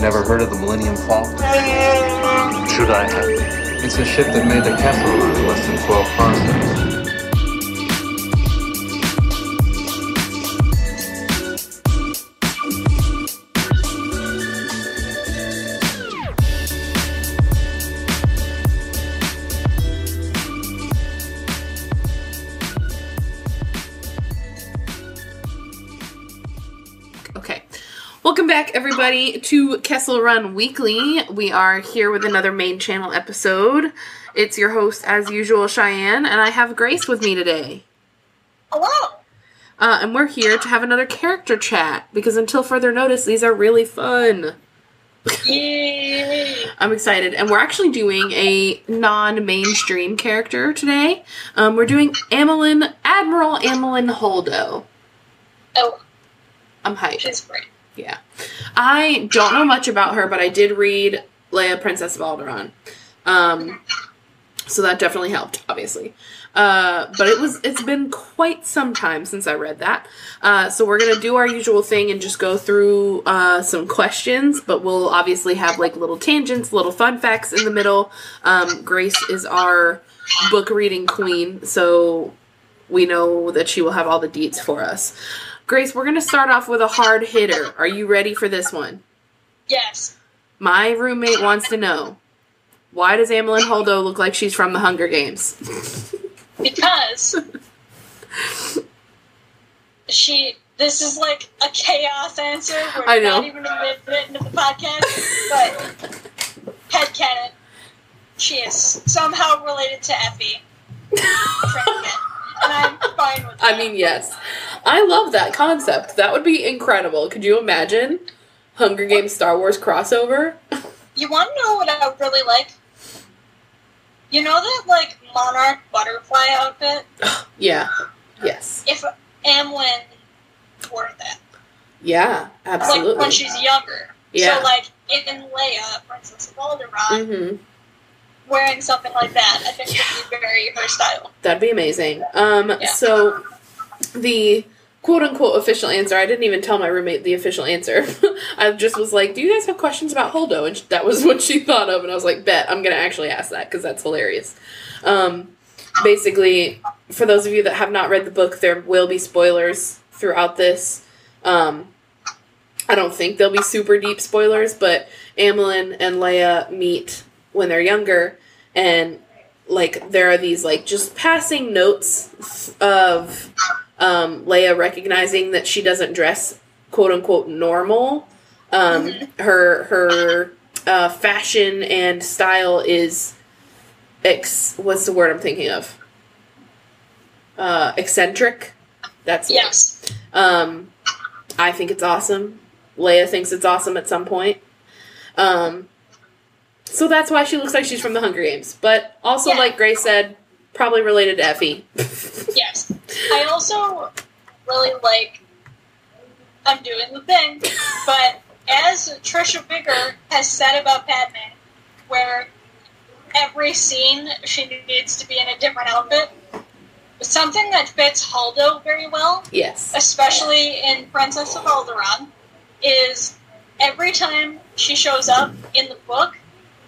Never heard of the Millennium Falcon? Should I have? It's a ship that made the Kessel Run in less than 12 parsecs. Welcome back, everybody, to Kessel Run Weekly. We are here with another main channel episode. It's your host, as usual, Cheyenne, and I have Grace with me today. Hello. Uh, and we're here to have another character chat because until further notice, these are really fun. Yay. I'm excited, and we're actually doing a non-mainstream character today. Um, we're doing Amilyn, Admiral Amilyn Holdo. Oh, I'm hyped. she's great. Yeah. I don't know much about her, but I did read Leia, Princess of Alderaan. Um, so that definitely helped, obviously. Uh, but it was it's been quite some time since I read that. Uh, so we're gonna do our usual thing and just go through uh, some questions, but we'll obviously have like little tangents, little fun facts in the middle. Um, Grace is our book reading queen, so we know that she will have all the deets for us. Grace, we're gonna start off with a hard hitter. Are you ready for this one? Yes. My roommate wants to know why does Amilyn Holdo look like she's from the Hunger Games? Because she. This is like a chaos answer. We're I know. not even admitting it into the podcast, but headcanon. She is somehow related to Effie. And I'm fine with that. I mean, yes. I love that concept. That would be incredible. Could you imagine Hunger Games Star Wars crossover? You want to know what I really like? You know that like monarch butterfly outfit? yeah. Yes. If Amilyn wore that, Yeah, absolutely. like when she's younger. Yeah. So like in Leia, Princess of Alderaan, hmm wearing something like that, I think would be very her style. That'd be amazing. Um, Yeah. so the quote unquote official answer, I didn't even tell my roommate the official answer. I just was like, Do you guys have questions about Holdo? And that was what she thought of. And I was like, Bet, I'm going to actually ask that because that's hilarious. Um, basically, for those of you that have not read the book, there will be spoilers throughout this. Um, I don't think there'll be super deep spoilers, but Amilyn and Leia meet when they're younger, and like there are these like just passing notes of um, Leia recognizing that she doesn't dress quote unquote normal. Um, Her her uh, fashion and style is ex. What's the word I'm thinking of? Uh, eccentric. That's. Yes. Um, I think it's awesome. Leia thinks it's awesome at some point. Um, so that's why she looks like she's from the Hunger Games. But also, Yeah. like Grace said, probably related to Effie. Yes. I also really like. I'm doing the thing, but as Trisha Biggar has said about Padme, where every scene she needs to be in a different outfit, something that fits Holdo very well yes. especially in Princess of Alderaan, is every time she shows up in the book,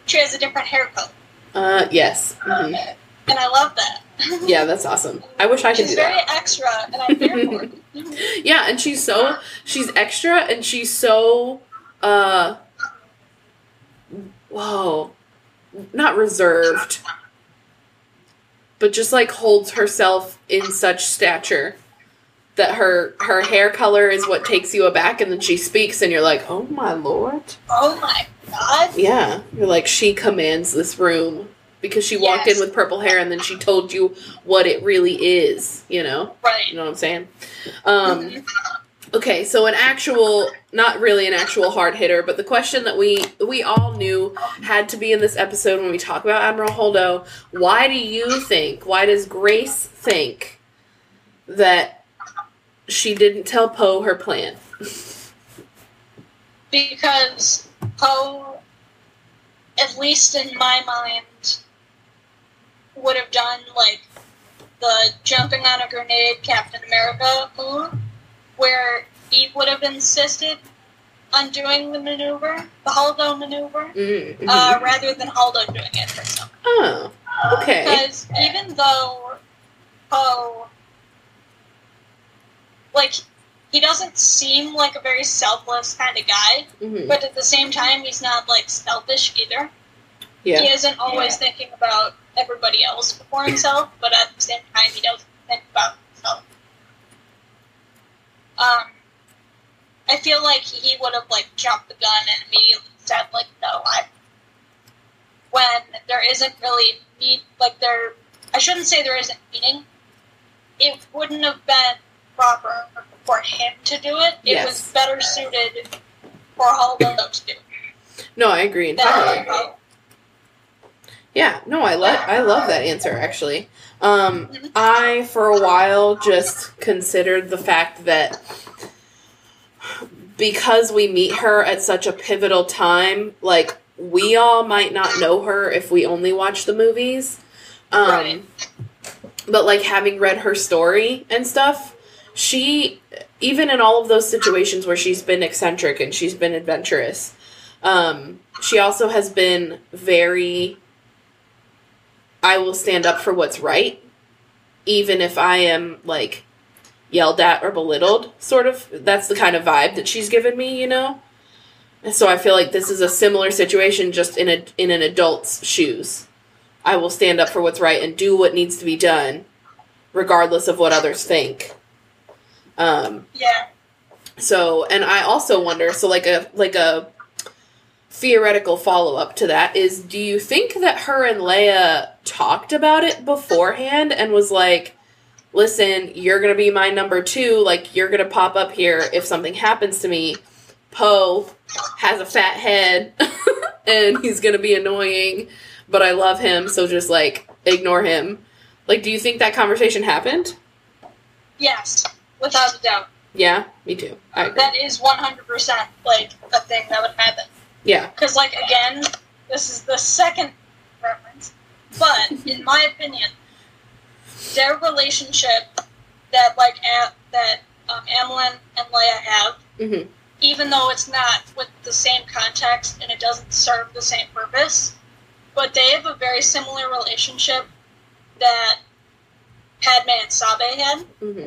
she has a different hair color. Uh, yes. Mhm. And I love that. Yeah, that's awesome. I wish I could She's very that. extra, and I'm here for it. Yeah, and she's so she's extra and she's so uh whoa. Not reserved. But just like holds herself in such stature that her her hair color is what takes you aback and then she speaks and you're like, "Oh my lord." Oh my god. Yeah, you're like she commands this room because she walked in with purple hair and then she told you what it really is, you know? You know what I'm saying? Um, okay, so an actual, not really an actual hard hitter, but the question that we we all knew had to be in this episode when we talk about Admiral Holdo. Why do you think? Why does Grace think that she didn't tell Poe her plan? Because Poe, at least in my mind, would have done like the jumping on a grenade Captain America move, where he would have insisted on doing the maneuver, the Holdo maneuver, Mm, mhm. uh, rather than Holdo doing it herself. oh, okay. Because even though Poe, like, he doesn't seem like a very selfless kind of guy, Mhm. but at the same time, he's not like selfish either. He isn't always thinking about everybody else before himself, but at the same time, he doesn't think about himself. Um, I feel like he would have like jumped the gun and immediately said like, "No, I." When there isn't really need, like there, I shouldn't say there isn't meaning. It wouldn't have been proper for him to do it. It Yes. was better suited for Holdo to do No, I agree entirely. Yeah, no, I love I love that answer actually. Um, I for a while just considered the fact that because we meet her at such a pivotal time, like we all might not know her if we only watch the movies. Um, Right. But like having read her story and stuff, she even in all of those situations where she's been eccentric and she's been adventurous, um, she also has been very I will stand up for what's right, even if I am like yelled at or belittled, sort of. That's the kind of vibe that she's given me, you know? And so I feel like this is a similar situation just in a in an adult's shoes. I will stand up for what's right and do what needs to be done, regardless of what others think. Um, Yeah. so, and I also wonder, so like a like a theoretical follow up to that is, do you think that her and Leia talked about it beforehand and was like, "Listen, you're gonna be my number two. Like, you're gonna pop up here if something happens to me." Poe has a fat head, and he's gonna be annoying, but I love him, so just like ignore him. Like, do you think that conversation happened? Yes, without a doubt. Yeah, me too. I agree. That is 100% like a thing that would happen. Yeah. Because, like, again, this is the second reference, but in my opinion, their relationship that, like, a- that um, Amilyn and Leia have, Mm-hmm. even though it's not with the same context and it doesn't serve the same purpose, but they have a very similar relationship that Padme and Sabe had. Mm-hmm.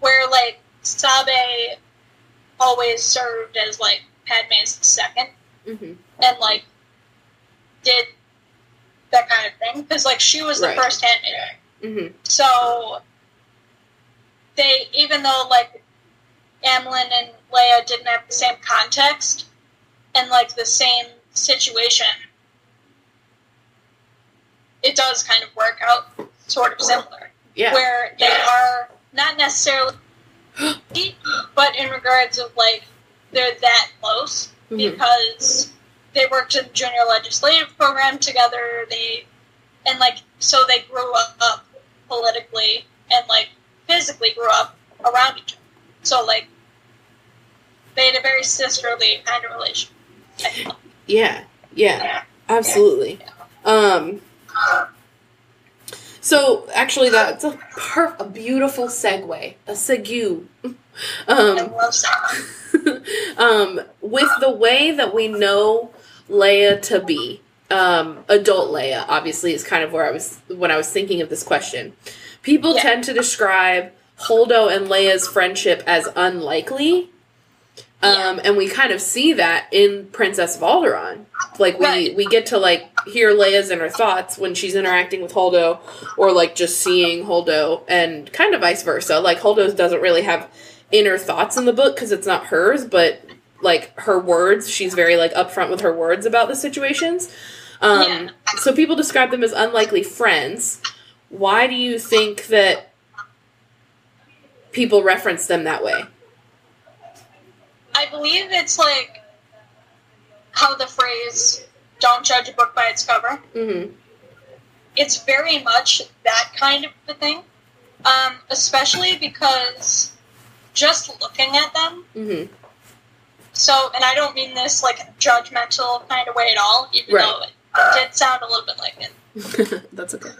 Where like Sabe always served as like Padme's second Mm-hmm. and like did that kind of thing because like she was the Right. first handmaid. Mm-hmm. So they even though like Amilyn and Leia didn't have the same context and like the same situation, it does kind of work out sort of similar Yeah. where they are not necessarily, but in regards of like they're that close Mhm. because they worked in the junior legislative program together. They and like so they grew up politically and like physically grew up around each other. So like they had a very sisterly kind of relation. Yeah. Yeah. Absolutely. Um. So actually, that's a per- a beautiful segue, a segue. I Um, love that. um, with the way that we know Leia to be, um, adult Leia, obviously, is kind of where I was when I was thinking of this question. People Yeah. tend to describe Holdo and Leia's friendship as unlikely. Um, and we kind of see that in Princess of Alderaan. Like we Right. we get to like hear Leia's inner thoughts when she's interacting with Holdo, or like just seeing Holdo, and kind of vice versa. Like Holdo's doesn't really have inner thoughts in the book because it's not hers, but like her words, she's very like upfront with her words about the situations. Um, Yeah. So people describe them as unlikely friends. Why do you think that people reference them that way? I believe it's like how the phrase "Don't judge a book by its cover." Mm-hmm. it's very much that kind of a thing. Um, especially because just looking at them, Mm-hmm. so, and I don't mean this like a judgmental kind of way at all, even Right. though it, it did sound a little bit like it. That's okay.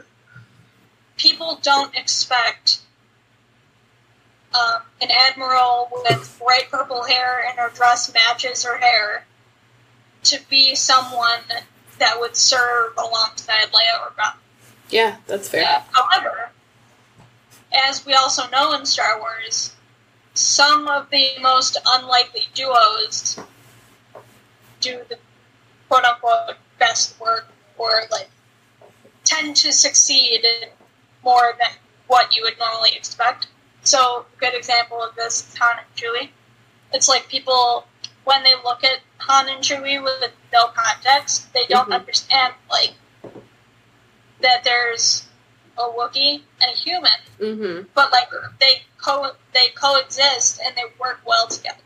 People don't expect um, an admiral with bright purple hair and her dress matches her hair to be someone that would serve alongside Leia or Ben. Yeah, that's fair. Uh, however, as we also know in Star Wars, some of the most unlikely duos do the quote unquote best work or like tend to succeed more than what you would normally expect. So, a good example of this is Han and Chewie. It's like people, when they look at And Chewie with no context, they don't Mhm. understand like that there's a Wookiee and a human, Mm-hmm. but like they co they coexist and they work well together.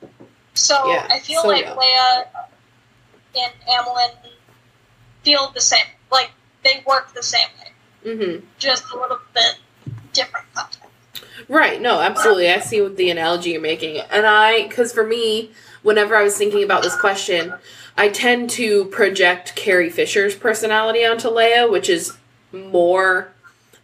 So Yeah, I feel so like. Leia and Amilyn feel the same. Like they work the same way, Mm-hmm. just a little bit different context. Right. No, absolutely. I see what the analogy you're making. And I, because for me, whenever I was thinking about this question, I tend to project Carrie Fisher's personality onto Leia, which is more.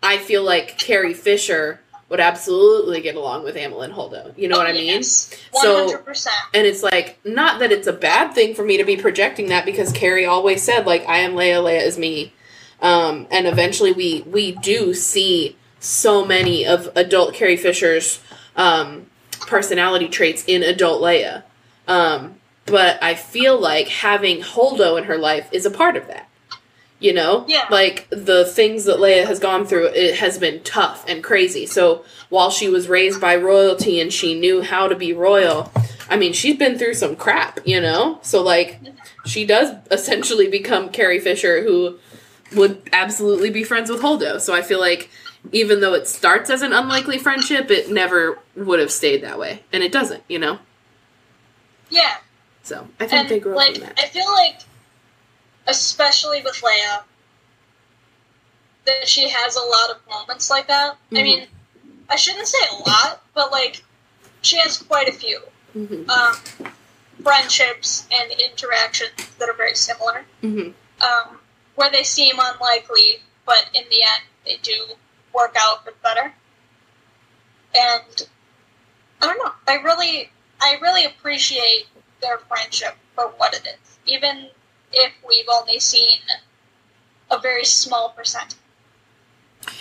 I feel like Carrie Fisher would absolutely get along with Amilyn Holdo. You know what I mean? So- hundred percent. And it's like, not that it's a bad thing for me to be projecting that because Carrie always said, like, I am Leia, Leia is me. Um, and eventually we, we do see so many of adult Carrie Fisher's um, personality traits in adult Leia. Um, but I feel like having Holdo in her life is a part of that. You know? Yeah. Like the things that Leia has gone through, it has been tough and crazy. So while she was raised by royalty and she knew how to be royal, I mean, she's been through some crap, you know? So, like, she does essentially become Carrie Fisher, who would absolutely be friends with Holdo. So I feel like even though it starts as an unlikely friendship, it never would have stayed that way. And it doesn't, you know? Yeah, So I think and they grew up like from that. I feel like, especially with Leia, that she has a lot of moments like that. I Mhm. mean, I shouldn't say a lot, but like she has quite a few hmm um, friendships and interactions that are very similar, hmm um, where they seem unlikely, but in the end they do work out bit better. And I don't know. I really, I really appreciate their friendship for what it is, even if we've only seen a very small percent.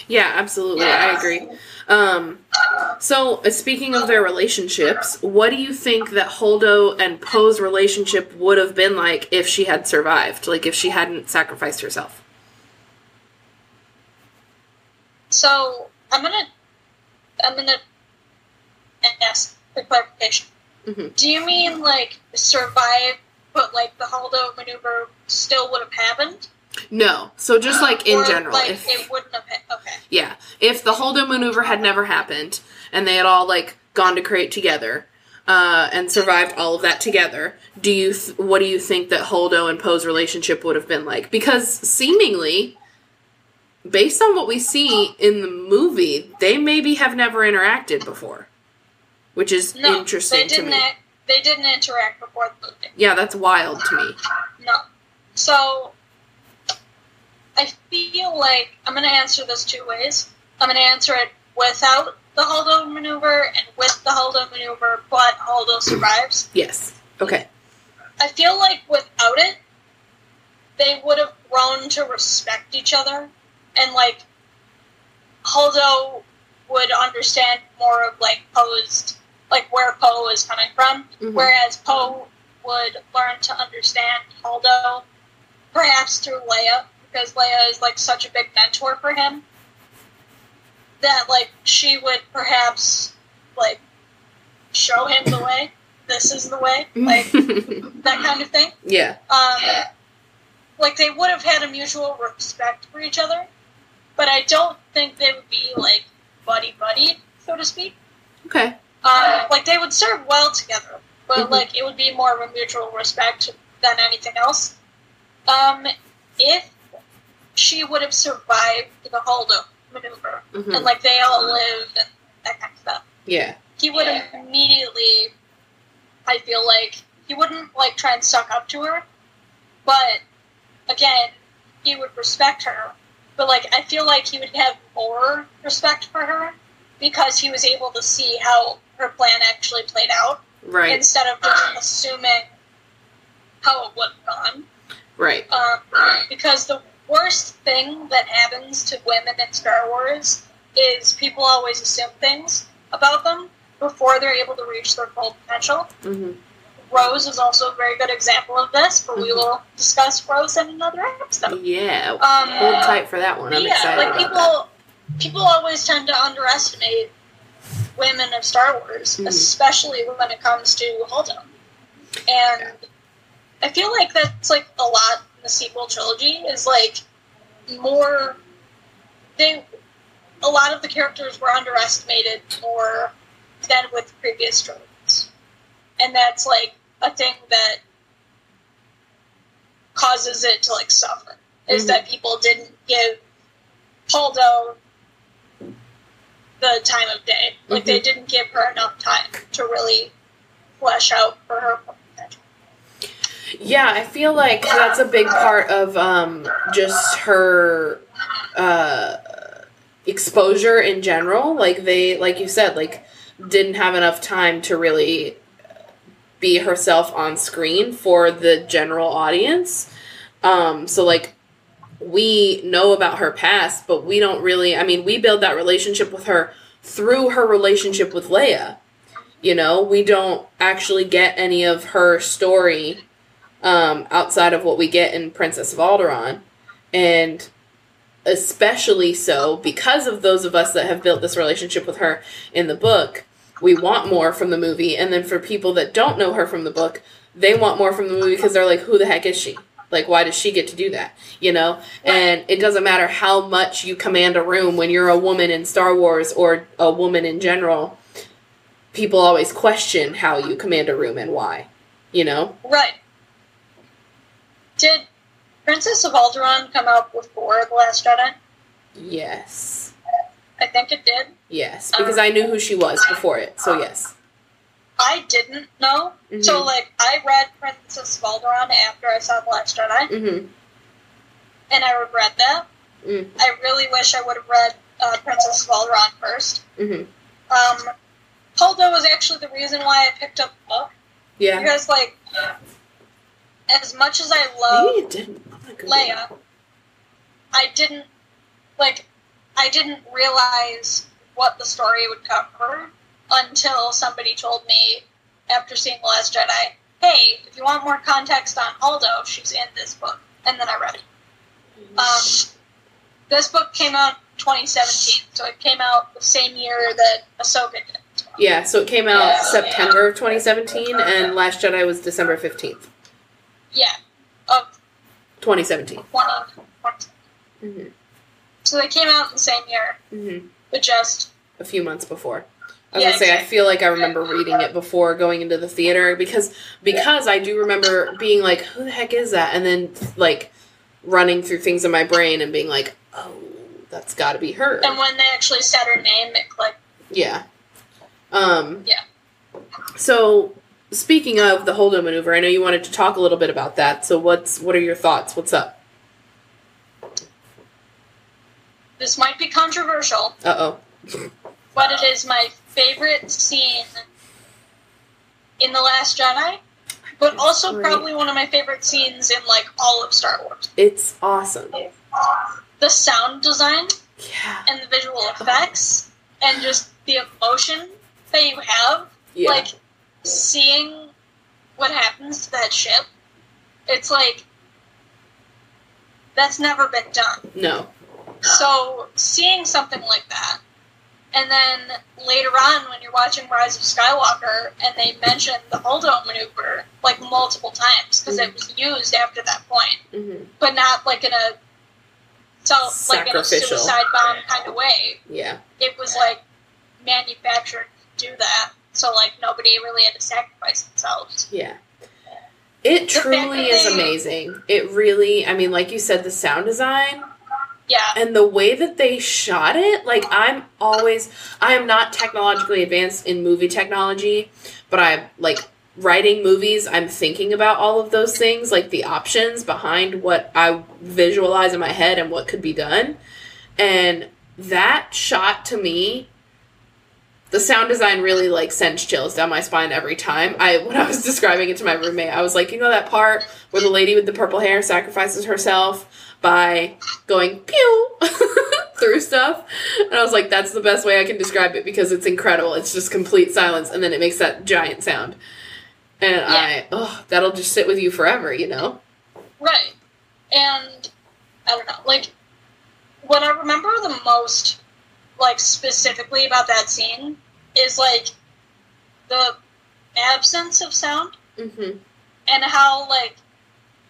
Yeah, absolutely. I agree. Um, so, uh, speaking of their relationships, what do you think that Holdo and Poe's relationship would have been like if she had survived? Like, if she hadn't sacrificed herself? So I'm gonna, I'm gonna ask for clarification. Mhm. Do you mean like survive, but like the Holdo maneuver still would have happened? No. So, just like in Or, general, like if it wouldn't have. Ha- okay. yeah, if the Holdo maneuver had never happened and they had all like gone to Crait together uh, and survived all of that together, do you th- what do you think that Holdo and Poe's relationship would have been like? Because seemingly, based on what we see in the movie, they maybe have never interacted before, which is No, interesting they to didn't. me. They didn't interact before the movie. Yeah, that's wild to me. No. So I feel like I'm going to answer this two ways. I'm going to answer it without the Holdo maneuver and with the Holdo maneuver, but Holdo survives. Yes. Okay. I feel like without it, they would have grown to respect each other, and like Holdo would understand more of like Poe's like where Poe is coming from, Mhm. whereas Poe would learn to understand Holdo perhaps through Leia because Leia is like such a big mentor for him that like she would perhaps like show him the way. This is the way, like that kind of thing. yeah. Um, like they would have had a mutual respect for each other, but I don't think they would be like buddy buddy, so to speak. Okay. Um, like they would serve well together, but Mhm. like it would be more of a mutual respect than anything else. Um, if she would have survived the Holdo maneuver Mhm. and like they all lived and that kind of stuff, Yeah. he would have immediately. I feel like he wouldn't like try and suck up to her, but again, he would respect her. But like, I feel like he would have more respect for her because he was able to see how her plan actually played out Right. instead of just assuming how it would have gone. right. Um, because the worst thing that happens to women in Star Wars is people always assume things about them before they're able to reach their full potential. hmm Rose is also a very good example of this, but we Mhm. will discuss Rose in another episode. Yeah. Um, Hold tight for that one. I'm yeah, excited like people, that. people always tend to underestimate women of Star Wars, Mhm. especially when it comes to Holdo. And I feel like that's like a lot in the sequel trilogy is like more they a lot of the characters were underestimated more than with previous trilogies. And that's like a thing that causes it to like suffer. Is Mhm. that people didn't give Holdo the time of day. Like they didn't give her enough time to really flesh out for her potential. Yeah, I feel like that's a big part of um, just her uh, exposure in general. Like they, like you said, like didn't have enough time to really be herself on screen for the general audience. Um, so like we know about her past, but we don't really. I mean, we build that relationship with her through her relationship with Leia. You know, we don't actually get any of her story um, outside of what we get in Princess of Alderaan. And especially so because of those of us that have built this relationship with her in the book, we want more from the movie. And then for people that don't know her from the book, they want more from the movie because they're like, who the heck is she? Like, why does she get to do that? You know? And it doesn't matter how much you command a room when you're a woman in Star Wars or a woman in general, people always question how you command a room and why. You know? Right. Did Princess of Alderaan come out before The Last Jedi? Yes. I think it did. Yes. Um, because I knew who she was before it. So, uh, yes. I didn't know. So, Mhm. like, I read Princess of Alderaan after I saw The Last Jedi, Mm-hmm. and I regret that. Mm. I really wish I would have read uh, Princess of Alderaan first. Mm-hmm. Um, Holdo was actually the reason why I picked up the book. Yeah. Because, like, as much as I love Maybe it didn't. Oh. Leia, I didn't like I didn't realize what the story would cover until somebody told me after seeing The Last Jedi, hey, if you want more context on Holdo, she's in this book. And then I read it. Um, this book came out 2017, so it came out the same year that Ahsoka did. Yeah, so it came out September of 2017, and Last Jedi was December 15th, Yeah, of 2017. 2020. Mm-hmm. So they came out in the same year, Mm-hmm. but just A few months before. I was Yeah, gonna say, I feel like I remember reading it before going into the theater because because I do remember being like, "Who the heck is that?" and then like running through things in my brain and being like, "Oh, that's got to be her." and when they actually said her name, it clicked. Yeah. Um, Yeah. So, speaking of the Holdo maneuver, I know you wanted to talk a little bit about that. So, what's what are your thoughts? What's up? This might be controversial, Uh oh. but it is my favorite scene in The Last Jedi, but also Great. probably one of my favorite scenes in like all of Star Wars. It's awesome. The sound design Yeah. and the visual effects and just the emotion that you have, Yeah. like seeing what happens to that ship. It's like that's never been done. no. So seeing something like that, and then later on when you're watching Rise of Skywalker, and they mention the Holdo maneuver like multiple times because it was used after that point, hmm but not like in a self like in a suicide bomb kind of way. Yeah. It was like manufactured to do that, so like nobody really had to sacrifice themselves. Yeah. It The truly is amazing. It really, I mean, like you said, the sound design Yeah, and the way that they shot it, like, I'm always, I am not technologically advanced in movie technology, but I'm like writing movies, I'm thinking about all of those things, like the options behind what I visualize in my head and what could be done. And that shot to me the sound design really like sends chills down my spine every time. I when I was describing it to my roommate, I was like, you know that part where the lady with the purple hair sacrifices herself by going pew through stuff, and I was like, that's the best way I can describe it because it's incredible. It's just complete silence, and then it makes that giant sound, and I oh that'll just sit with you forever, you know. Right. And I don't know, like what I remember the most like specifically about that scene is like the absence of sound Mm-hmm. and how like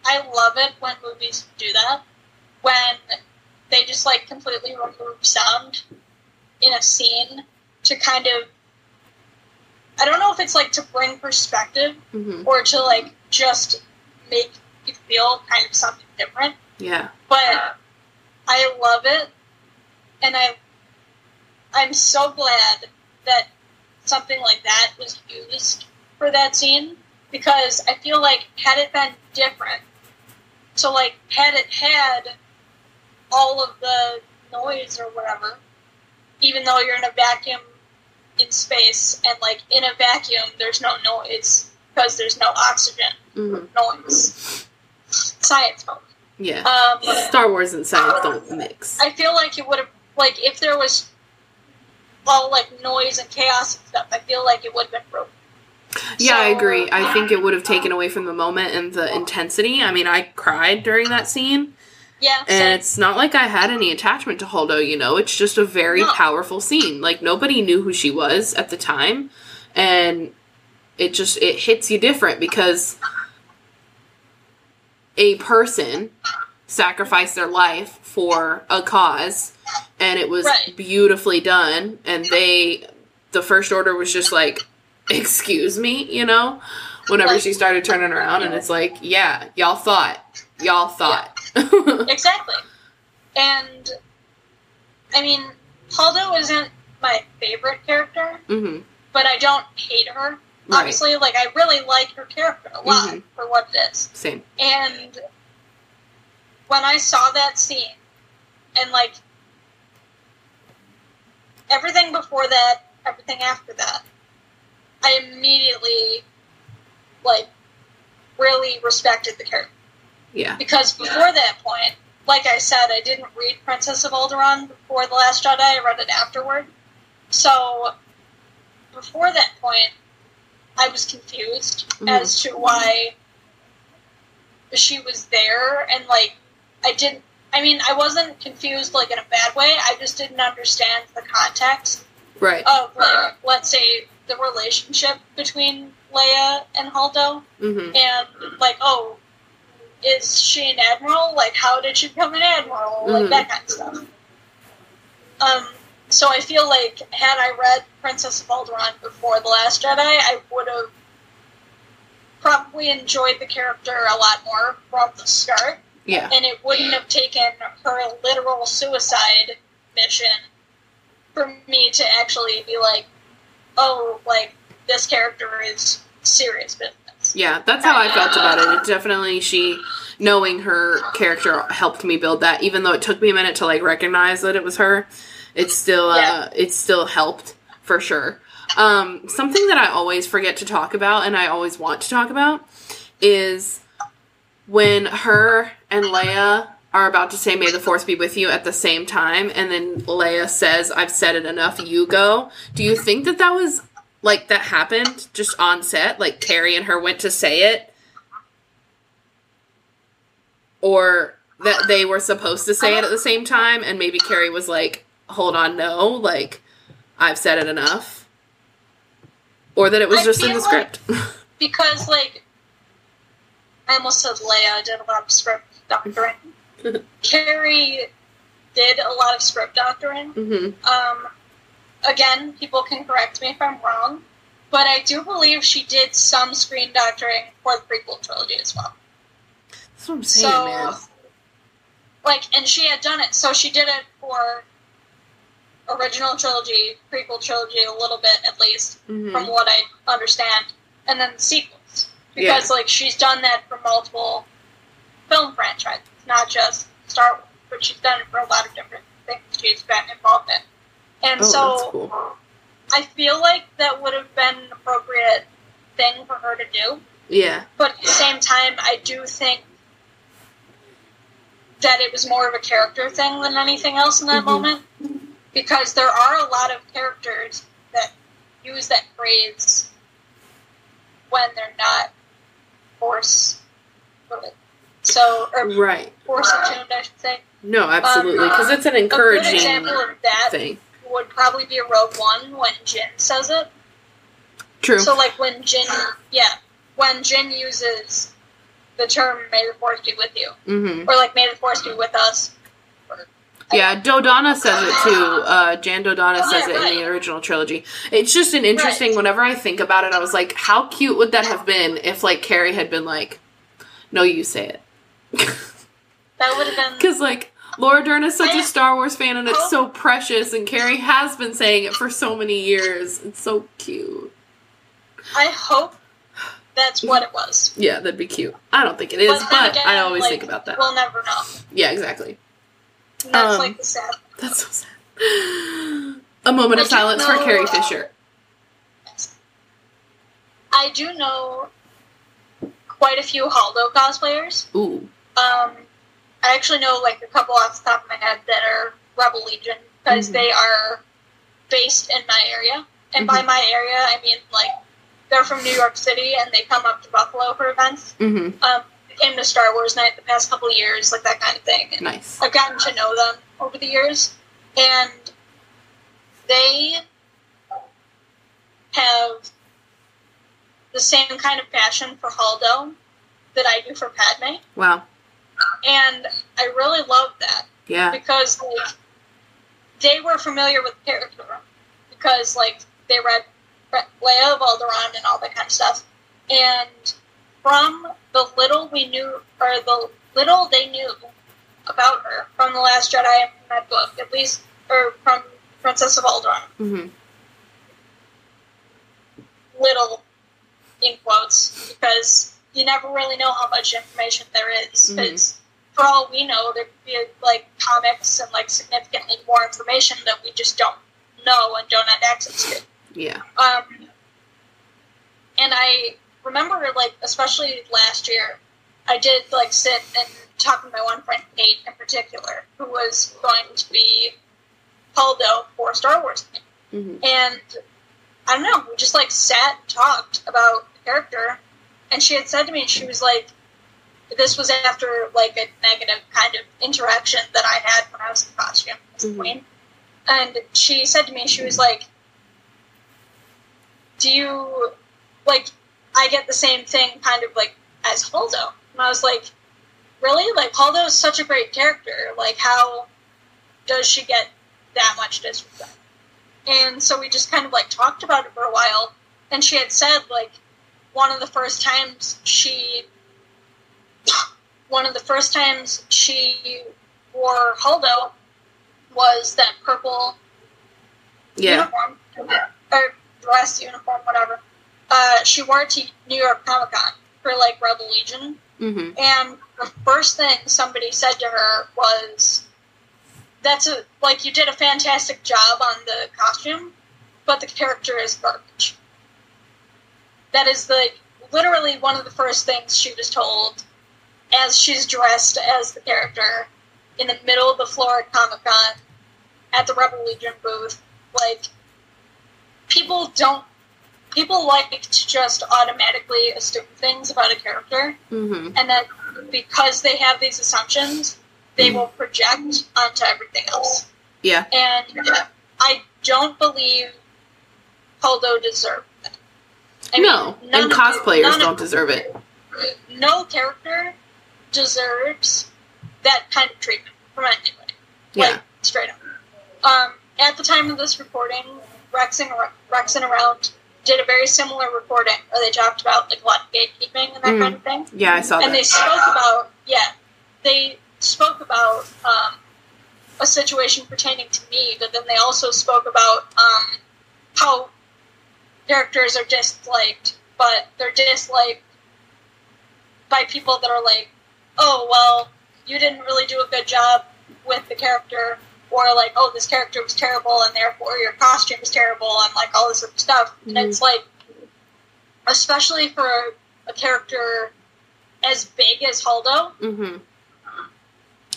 I love it when movies do that when they just like completely remove sound in a scene to kind of I don't know if it's like to bring perspective Mm-hmm. or to like just make you feel kind of something different Yeah. but I love it, and I I'm so glad that something like that was used for that scene because I feel like had it been different, so like had it had all of the noise or whatever, even though you're in a vacuum in space and like in a vacuum there's no noise because there's no oxygen Mm-hmm. noise. Science mode. Yeah. Um, Star Wars and science don't mix. I feel like it would have like if there was all like noise and chaos and stuff. I feel like it would have been broken. Yeah, I agree. I think it would have taken away from the moment and the intensity. I mean, I cried during that scene, Yeah, and so, it's not like I had any attachment to Holdo, you know? It's just a very No. powerful scene. Like, nobody knew who she was at the time, and it just, it hits you different because a person sacrificed their life for a cause, and it was Right. beautifully done, and they, the First Order was just like, excuse me, you know? Whenever she started turning around, and it's like, yeah, y'all thought. Y'all thought. exactly. And I mean, Holdo isn't my favorite character, hmm but I don't hate her. Right. Obviously, like I really like her character a lot Mhm. for what it is. Same. And when I saw that scene, and like everything before that, everything after that, I immediately like really respected the character Yeah. because before that point, like I said, I didn't read Princess of Alderaan before The Last Jedi. I read it afterward. So before that point, I was confused Mhm. as to why she was there, and like I didn't. I mean, I wasn't confused like in a bad way. I just didn't understand the context Right. of like, let's say, the relationship between Leia and Holdo hmm and like, oh, is she an admiral? Like, how did she become an admiral? Like Mhm. that kind of stuff. Um, so I feel like had I read Princess of Alderaan before The Last Jedi, I would have probably enjoyed the character a lot more from the start, Yeah. and it wouldn't have taken her literal suicide mission for me to actually be like, oh, like this character is serious business. Yeah, that's how I felt about it. It definitely she knowing her character helped me build that. Even though it took me a minute to like recognize that it was her, it still uh, it still helped for sure. Um, something that I always forget to talk about and I always want to talk about is when her and Leia are about to say "May the Force be with you" at the same time, and then Leia says, "I've said it enough. You go." Do you think that that was like that happened just on set? Like Carrie and her went to say it, or that they were supposed to say it at the same time, and maybe Carrie was like, "Hold on, no, like I've said it enough," or that it was I just in the like- script. because like I almost said Leia did a lot of script doctoring. Carrie did a lot of script doctoring. hmm Um, again, people can correct me if I'm wrong, but I do believe she did some screen doctoring for the prequel trilogy as well. That's what I'm saying, So, man. like, and she had done it, so she did it for original trilogy, prequel trilogy, a little bit at least, hmm from what I understand, and then the sequels. Because like she's done that for multiple film franchises, not just Star Wars, but she's done it for a lot of different things she's been involved in. And Oh, so cool. I feel like that would have been an appropriate thing for her to do. Yeah. But at the same time, I do think that it was more of a character thing than anything else in that Mhm. moment. Because there are a lot of characters that use that phrase when they're not force so or Right. force attuned, I should say. No, absolutely. Because it's an encouraging example of that thing. Would probably be a Rogue One when Jyn says it. True. So like when Jyn, yeah, when Jyn uses the term "May the Force be with you," hmm or like "May the Force be with us." or- Yeah, Dodonna says it too. Uh, Jan Dodonna Oh, says yeah, it in the original trilogy. It's just an interesting. Right. Whenever I think about it, I was like, how cute would that have been if like Carrie had been like, "No, you say it," That would have been. because like. Laura Dern is such a Star Wars fan and it's Oh. so precious, and Carrie has been saying it for so many years. It's so cute. I hope that's what it was. Yeah, that'd be cute. I don't think it is, then but again, I always like, think about that. We'll never know. yeah, exactly. And that's Um, like the sad. That's so sad. A moment of I silence for know, Carrie uh, Fisher. I do know quite a few Holdo cosplayers. Ooh. Um, I actually know like a couple off the top of my head that are Rebel Legion because Mhm. they are based in my area, and by Mhm. my area I mean like they're from New York City and they come up to Buffalo for events. Mm-hmm. Um, came to Star Wars Night the past couple of years, like that kind of thing. And Nice. I've gotten to know them over the years, and they have the same kind of passion for Holdo that I do for Padme, Wow. And I really love that Yeah. because like they were familiar with the character because like they read Re- Leia of Alderaan and all that kind of stuff, and from the little we knew or the little they knew about her from the Last Jedi and that book, at least, or from Princess of Alderaan, Mm-hmm. little in quotes because you never really know how much information there is Mhm. for all we know there could be like comics and like significantly more information that we just don't know and don't have access to Yeah. um and i remember like especially last year i did like sit and talk with my one friend kate in particular who was going to be Holdo for star wars Mm-hmm. and I don't know, we just like sat and talked about the character, and she had said to me, she was like, this was after like a negative kind of interaction that I had when I was in costume as a Mhm. queen, and she said to me, she was like, do you like? I get the same thing kind of like as Holdo, and I was like, really? Like Holdo is such a great character. Like how does she get that much disrespect? And so we just kind of like talked about it for a while. And she had said like one of the first times she one of the first times she wore Holdo was that purple Yeah. uniform or dress uniform, whatever. Uh, she wore it to New York Comic Con for like Rebel Legion, Mm-hmm. and the first thing somebody said to her was, "That's a like you did a fantastic job on the costume, but the character is garbage." That is like literally one of the first things she was told as she's dressed as the character in the middle of the Florida Comic Con at the Rebel Legion booth. Like people don't people like to just automatically assume things about a character Mm-hmm. and that because they have these assumptions, they will project onto everything else. Yeah. And I don't believe Holdo deserved. I no. mean, And cosplayers don't deserve it. No character deserves that kind of treatment from anybody. Yeah. Like, straight up. Um, at the time of this recording, Rex and, Rex and Around did a very similar recording where they talked about like a lot of gatekeeping and that Mm. kind of thing. Yeah, I saw that. and they spoke about yeah they spoke about um, a situation pertaining to me but then they also spoke about um, how characters are disliked but they're disliked by people that are like oh well you didn't really do a good job with the character or like, oh, this character was terrible, and therefore your costume is terrible, and like all this stuff. And Mhm. it's like, especially for a character as big as Holdo, Mm-hmm.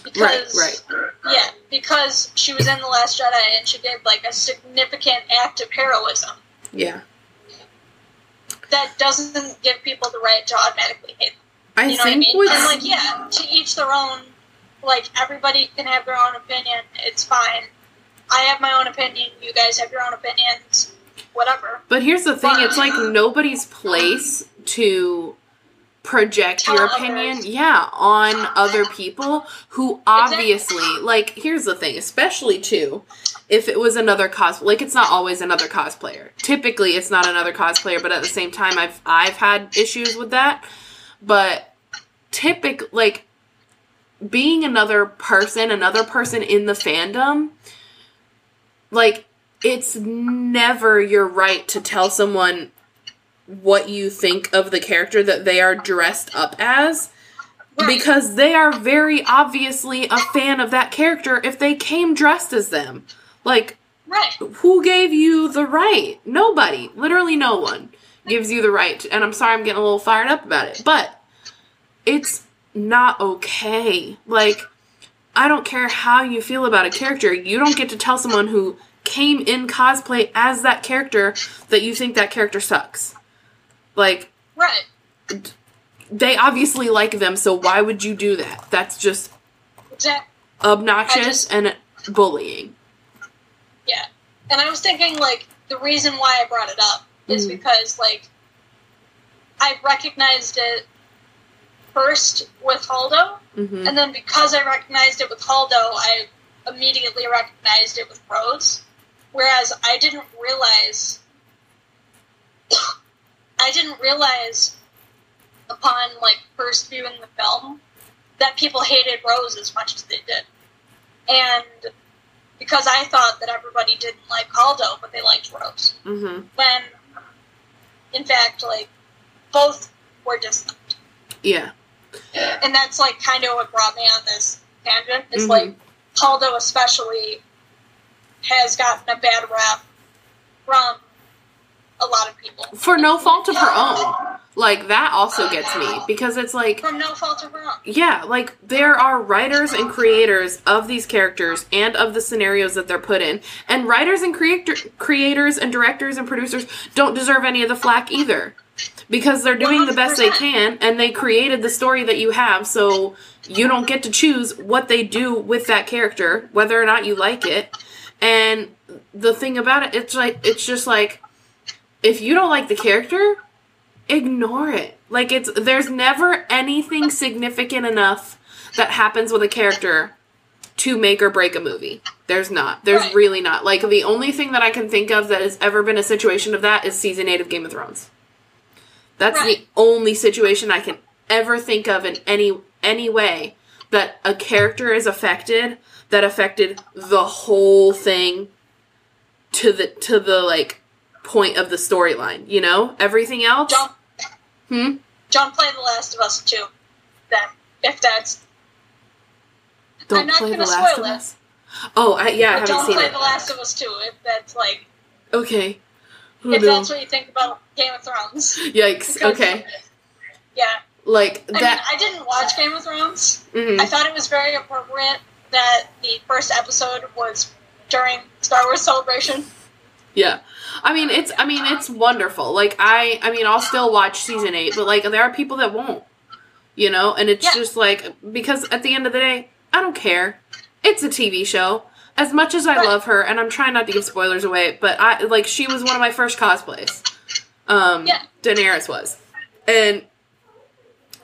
because right. yeah, because she was in the Last Jedi and she did like a significant act of heroism Yeah. That doesn't give people the right to automatically hate them. I You know what I think mean? And like, yeah, to each their own. Like everybody can have their own opinion. It's fine. I have my own opinion. You guys have your own opinions. Whatever. But here's the thing: it's like nobody's place to project your others. opinion, yeah, on other people who obviously, like, here's the thing, especially too, if it was another cos, like, it's not always another cosplayer. Typically, it's not another cosplayer, but at the same time, I've I've had issues with that. But typic, like, being another person, another person in the fandom, like it's never your right to tell someone what you think of the character that they are dressed up as because they are very obviously a fan of that character if they came dressed as them. Like Right. who gave you the right? Nobody. Literally no one gives you the right. And I'm sorry I'm getting a little fired up about it, but it's not okay. Like I don't care how you feel about a character. You don't get to tell someone who came in cosplay as that character that you think that character sucks. Like Right. they obviously like them, so why would you do that? That's just obnoxious just- and bullying. Yeah. And I was thinking, like, the reason why I brought it up is Mhm. because, like, I recognized it first with Holdo, hmm and then because I recognized it with Holdo, I immediately recognized it with Rose. Whereas I didn't realize, I didn't realize upon like first viewing the film that people hated Rose as much as they did, and because I thought that everybody didn't like Holdo, but they liked Rose, hmm when in fact, like both were disliked Yeah. and that's like kind of what brought me on this tangent. Is Mhm. like Holdo especially has gotten a bad rap from a lot of people For no fault of her own. Like that also gets me because it's like from no fault of own. yeah, like there are writers and creators of these characters and of the scenarios that they're put in. And writers and creator creators and directors and producers don't deserve any of the flack either. Because they're doing the best they can and they created the story that you have, so you don't get to choose what they do with that character, whether or not you like it. And the thing about it, it's like it's just like if you don't like the character, ignore it. Like it's there's never anything significant enough that happens with a character to make or break a movie. There's not. There's Right. really not. Like the only thing that I can think of that has ever been a situation of that is season 8 of Game of Thrones. That's Right. the only situation I can ever think of in any any way that a character is affected that affected the whole thing to the to the like point of the storyline, you know? Everything else? Hmm? don't play The Last of Us too. Then if that's Don't I'm not play The gonna Last spoil of it. Us. Oh, I, yeah, I haven't don't seen play it. The Last of Us too. If that's like Okay. Oh, if no. that's what you think about Game of Thrones. Yikes. Because- Okay. Yeah. Like I mean, that. I didn't watch Game of Thrones. mhm. I thought it was very appropriate that the first episode was during Star Wars Celebration. Yeah. I mean, it's I mean, it's wonderful. Like I I mean, I'll still watch season 8, but like there are people that won't. You know, and it's Yeah. just like because at the end of the day, I don't care. It's a TV show. As much as I love her and I'm trying not to give spoilers away, but I like she was one of my first cosplays. Um Yeah. Daenerys was. And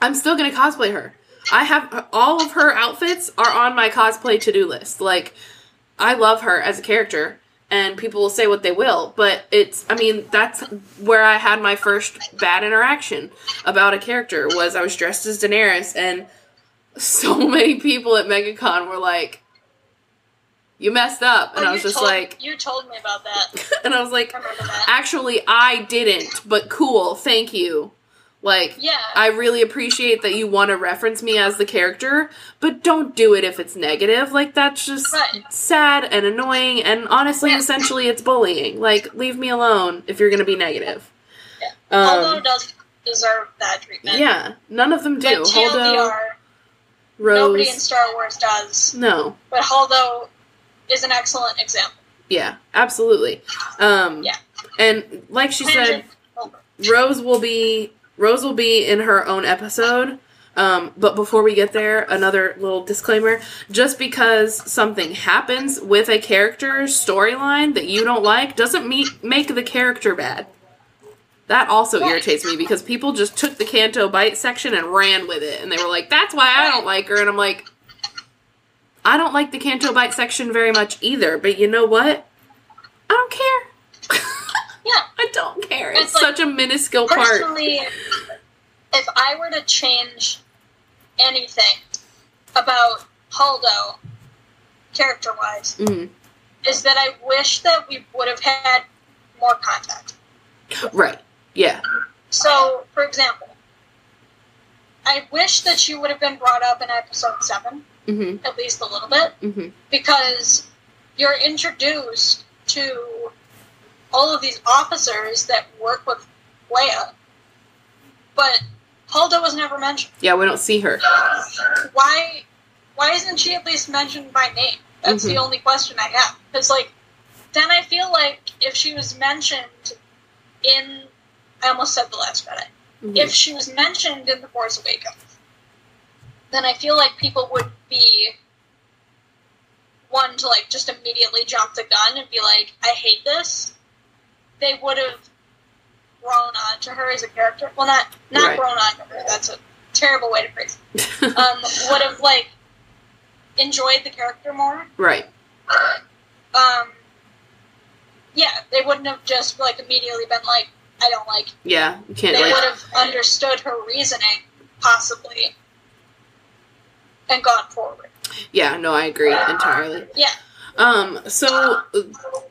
I'm still going to cosplay her. I have all of her outfits are on my cosplay to-do list. Like I love her as a character, and people will say what they will, but it's, I mean, that's where I had my first bad interaction about a character was I was dressed as Daenerys, and so many people at MegaCon were like, you messed up. And Oh, I was just told, like, you told me about that. and I was like, I actually, I didn't, but cool, thank you. Like, Yeah. I really appreciate that you want to reference me as the character, but don't do it if it's negative. Like, that's just Right. sad and annoying, and honestly, Yeah. essentially, it's bullying. Like, leave me alone if you're going to be negative. Yeah. Um, Holdo doesn't deserve that treatment. yeah, none of them do. But Holdo, TLDR, nobody in Star Wars does. No. But Holdo is an excellent example. Yeah, absolutely. Um, Yeah. And like she said, Tangent over. Rose will be Rose will be in her own episode. Um, but before we get there, another little disclaimer: just because something happens with a character's storyline that you don't like doesn't me- make the character bad. That also Right. irritates me because people just took the Canto Bight section and ran with it, and they were like, "That's why I don't like her," and I'm like, "I don't like the Canto Bight section very much either." But you know what? I don't care. Yeah. I don't care. It's, It's like- such a minuscule part. Personally, if I were to change anything about Holdo, character wise, Mhm. is that I wish that we would have had more contact. Right. Yeah. So, for example, I wish that she would have been brought up in episode 7, Mm-hmm. at least a little bit, Mm-hmm. because you're introduced to all of these officers that work with Leia, but Holdo was never mentioned. Yeah, we don't see her. Why? Why isn't she at least mentioned by name? That's the Mhm. only question I have. Because like, then I feel like if she was mentioned in, I almost said the Last Jedi. Mhm. If she was mentioned in the Force Awakens, then I feel like people would be one to like just immediately jump the gun and be like, I hate this. They would have grown on to her as a character. Well, not not Right. grown on to her. That's a terrible way to phrase. It. Um, would have like enjoyed the character more. right. Um, yeah, they wouldn't have just like immediately been like, I don't like. Yeah. You can't They like. would have understood her reasoning possibly and gone forward. Yeah. No, I agree entirely. Yeah. Um. So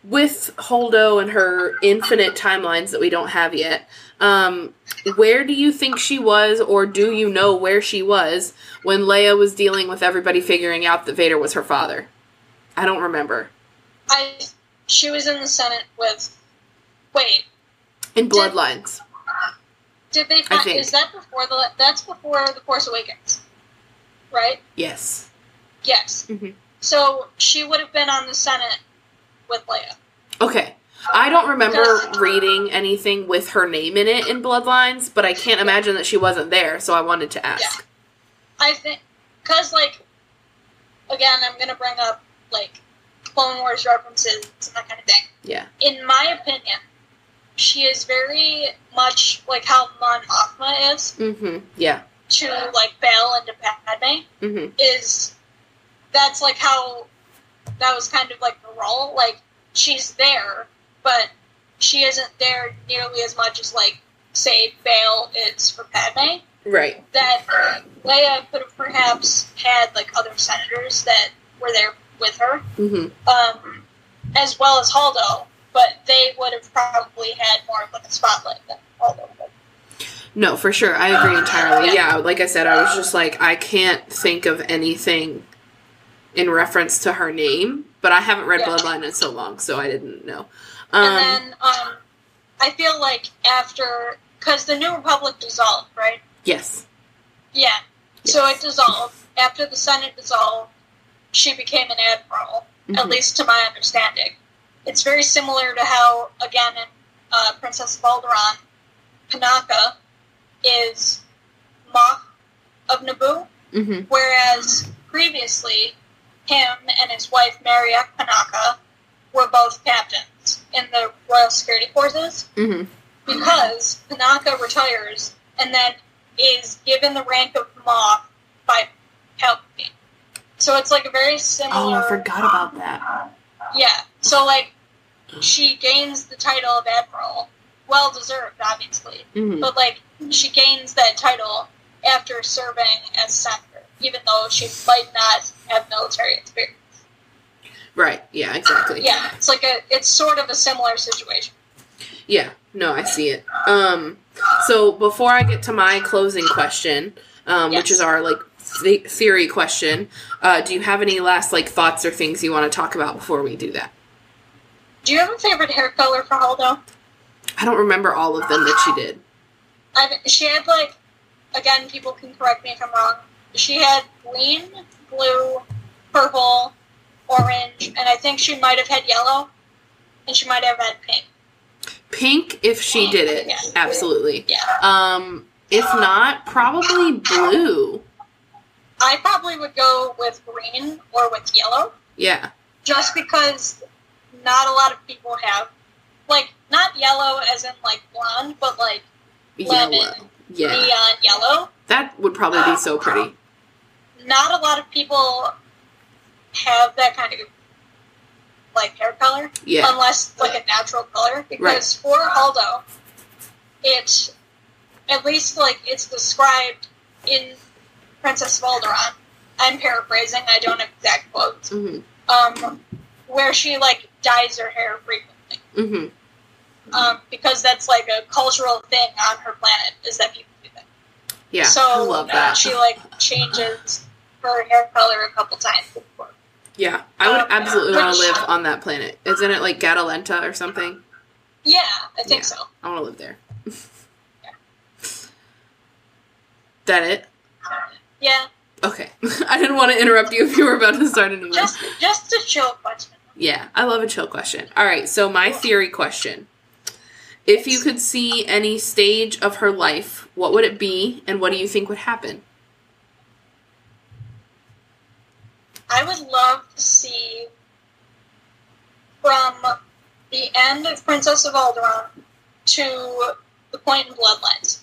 with Holdo and her infinite timelines that we don't have yet, um, where do you think she was, or do you know where she was when Leia was dealing with everybody figuring out that Vader was her father? I don't remember. I she was in the Senate with. Wait, In Bloodlines. did they find? think. Is that before the? That's before the Force Awakens, right? Yes. Yes. Mhm. So she would have been on the Senate with Leia. Okay. I don't remember reading anything with her name in it in Bloodlines, but I can't imagine that she wasn't there, so I wanted to ask. Yeah. I think because like again, I'm gonna bring up like Clone Wars references and that kind of thing. Yeah. In my opinion, she is very much like how Mon Mothma is Mm-hmm. Yeah. to like Bail and to Padme. Mm-hmm. Is that's like how that was kind of like the role. Like she's there, but she isn't there nearly as much as like say Bail is for Padme Right. that Leia could have perhaps had like other senators that were there with her, Mm-hmm. um, as well as Holdo, but they would have probably had more of like a spotlight than Holdo would. No, for sure. I agree entirely. Yeah, like I said, I was just like, I can't think of anything in reference to her name, but I haven't read Yeah. Bloodline in so long, so I didn't know. Um, and then um, I feel like after because the New Republic dissolved, right? yes. Yeah. So it dissolved after the Senate dissolved. She became an admiral. at Mhm. least to my understanding. It's very similar to how, again, in uh, Princess of Alderaan, Panaka is Moff of Naboo, Mm-hmm. whereas previously him and his wife, Mariek Panaka, were both captains in the Royal Security Forces Mm-hmm. because Panaka retires and then is given the rank of Moff by Palpatine. So it's like a very similar. Oh, I forgot about that. Yeah. So like she gains the title of admiral, well deserved, obviously. Mm-hmm. But like she gains that title after serving as even though she might not have military experience. Right. Yeah. Exactly. Yeah, it's like a it's sort of a similar situation. Yeah, no, I see it. Um, So before I get to my closing question, um, which is our like th- theory question, uh, do you have any last like thoughts or things you want to talk about before we do that? Do you have a favorite hair color for Holdo? I don't remember all of them that she did. I mean, she had like, again, people can correct me if I'm wrong. She had green, blue, purple, orange, and I think she might have had yellow, and she might have had pink. Pink, if she did it, Yeah. absolutely. Yeah, Um, if not, probably blue. I probably would go with green or with yellow, Yeah, just because not a lot of people have, like, not yellow as in like blonde, but like Lemon. yellow. Yeah, neon yellow. that would probably be so pretty. Not a lot of people have that kind of like hair color. Yeah, unless like a natural color. Because for Holdo, it at least like it's described in Princess of Alderaan. I'm paraphrasing. I don't have exact quotes. hmm Um, where she like dyes her hair frequently. hmm Um, because that's like a cultural thing on her planet is that people do that. Yeah, so I love that. she like changes her hair color a couple times before. Yeah, I would Um, absolutely want to live on that planet. Isn't it like Gatalenta or something? Yeah, I think Yeah. so. I want to live there. that it? Yeah, Okay. I didn't want to interrupt you if you were about to start a new one. just just a chill question. Yeah, I love a chill question. All right, so my theory question. If you could see any stage of her life, what would it be and what do you think would happen? I would love to see from the end of Princess of Alderaan to the point in Bloodlines.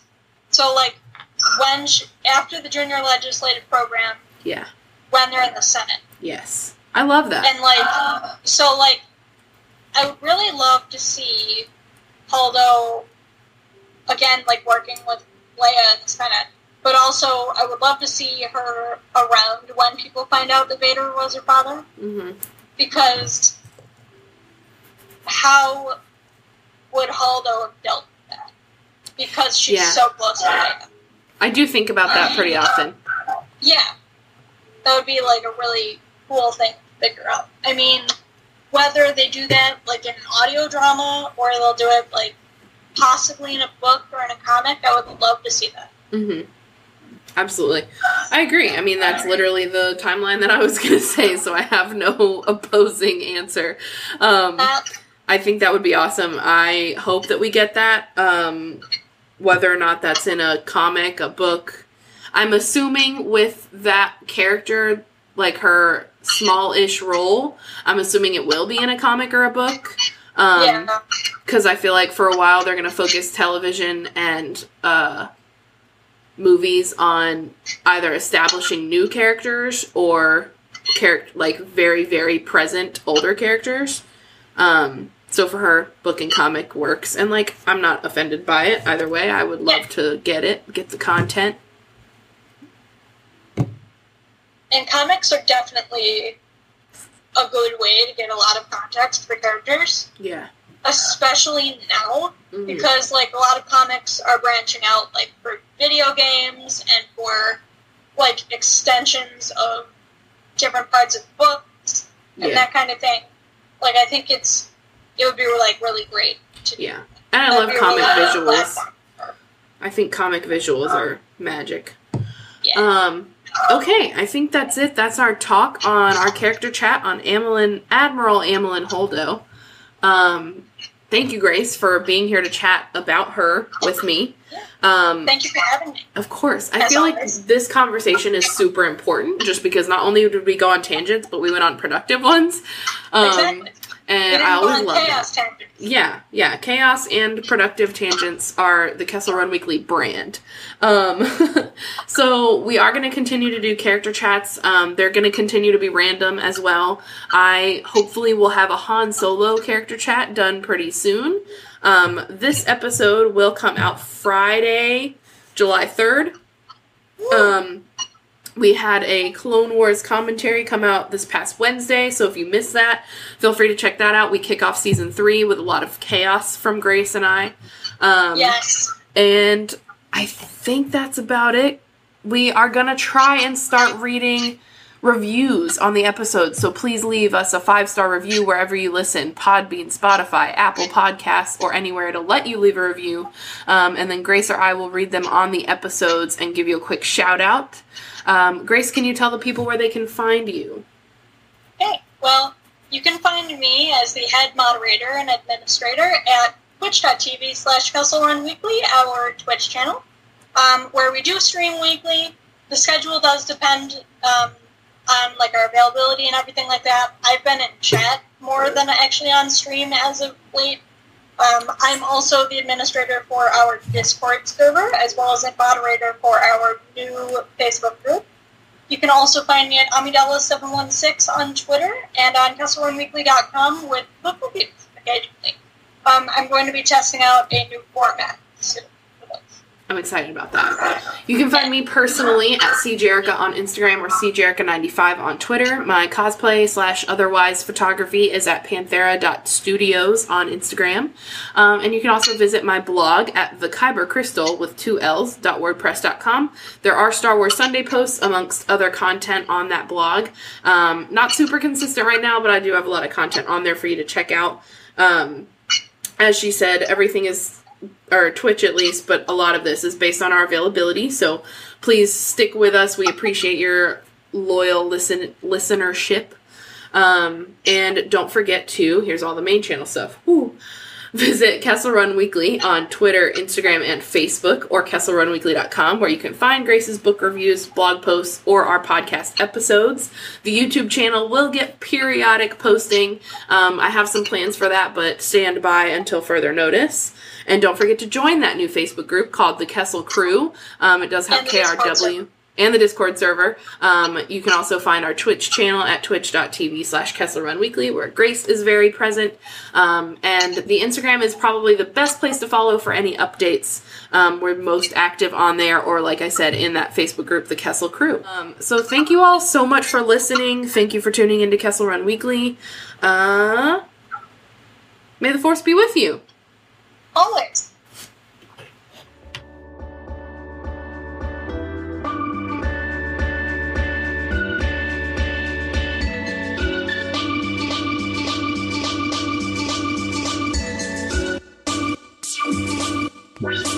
So, like, when she, after the junior legislative program, Yeah. when they're in the Senate, Yes. I love that. and like, so like, I would really love to see Holdo again, like working with Leia in the Senate. But also, I would love to see her around when people find out that Vader was her father. hmm because how would Holdo have dealt with that? Because she's Yeah. so close to Leia. I do think about that pretty often. Yeah, that would be like a really cool thing to figure out. I mean, whether they do that like in an audio drama or they'll do it like possibly in a book or in a comic, I would love to see that. hmm Absolutely. I agree. I mean, that's literally the timeline that I was going to say, so I have no opposing answer. Um, I think that would be awesome. I hope that we get that. Um, whether or not that's in a comic, a book. I'm assuming with that character, like her small ish role, I'm assuming it will be in a comic or a book. Um, yeah, because I feel like for a while they're going to focus television and uh, movies on either establishing new characters or character like very very present older characters. Um, so for her, book and comic works, and like I'm not offended by it either way. I would love to get it, get the content. and comics are definitely a good way to get a lot of context for characters, Yeah. Especially now Mhm. because like a lot of comics are branching out like for video games and for like extensions of different parts of books and Yeah. that kind of thing. Like I think it's it would be like really great to do. Yeah. And I love comic really visuals. I think comic visuals are magic. Yeah. Um, okay, I think that's it. That's our talk on our character chat on Amilyn, Admiral Amilyn Holdo. Um, thank you, Grace, for being here to chat about her with me. Um, Thank you for having me. of course. I As feel like this conversation is super important just because not only did we go on tangents, but we went on productive ones. Um, exactly. And I always love that. tangents. Yeah, yeah. Chaos and productive tangents are the Kessel Run Weekly brand. Um, so we are going to continue to do character chats. Um, they're going to continue to be random as well. I hopefully will have a Han Solo character chat done pretty soon. Um, this episode will come out Friday, July 3rd. Um, we had a Clone Wars commentary come out this past Wednesday, so if you missed that, feel free to check that out. We kick off season three with a lot of chaos from Grace and I. Um, Yes. And I think that's about it. We are going to try and start reading reviews on the episodes. So please leave us a five star review wherever you listen Podbean, Spotify, Apple Podcasts, or anywhere to let you leave a review. Um, and then Grace or I will read them on the episodes and give you a quick shout out. Um, Grace, can you tell the people where they can find you? Okay, well, you can find me as the head moderator and administrator at twitch.tv slash Kessel Run Weekly, our Twitch channel, um, where we do stream weekly. The schedule does depend um, on like our availability and everything like that. I've been in chat more than actually on stream as of late. Um, I'm also the administrator for our Discord server, as well as a moderator for our new Facebook group. You can also find me at Amidala716 on Twitter and on KesselRunWeekly.com with book reviews occasionally. Um, I'm going to be testing out a new format soon. I'm excited about that. You can find me personally at CJerica on Instagram or CJerica95 on Twitter. My cosplay slash otherwise photography is at panthera.studios on Instagram. Um, and you can also visit my blog at the Kyber Crystal with two L's dot .wordpress.com. There are Star Wars Sunday posts amongst other content on that blog. Um, not super consistent right now, but I do have a lot of content on there for you to check out. Um, as she said, everything is or Twitch at least, but a lot of this is based on our availability. So please stick with us. We appreciate your loyal listen listenership. Um, and don't forget to here's all the main channel stuff. Woo. Visit Kessel Run Weekly on Twitter, Instagram, and Facebook, or KesselRunWeekly.com, where you can find Grace's book reviews, blog posts, or our podcast episodes. The YouTube channel will get periodic posting. Um, I have some plans for that, but stand by until further notice. And don't forget to join that new Facebook group called the Kessel Crew. Um, it does have KRW and the Discord server. Um, you can also find our Twitch channel at twitch.tv slash Kessel Run Weekly, where Grace is very present. Um, and the Instagram is probably the best place to follow for any updates. Um, we're most active on there, or like I said, in that Facebook group, the Kessel Crew. Um, so thank you all so much for listening. Thank you for tuning into Kessel Run Weekly. Uh, may the force be with you. Always. Bye.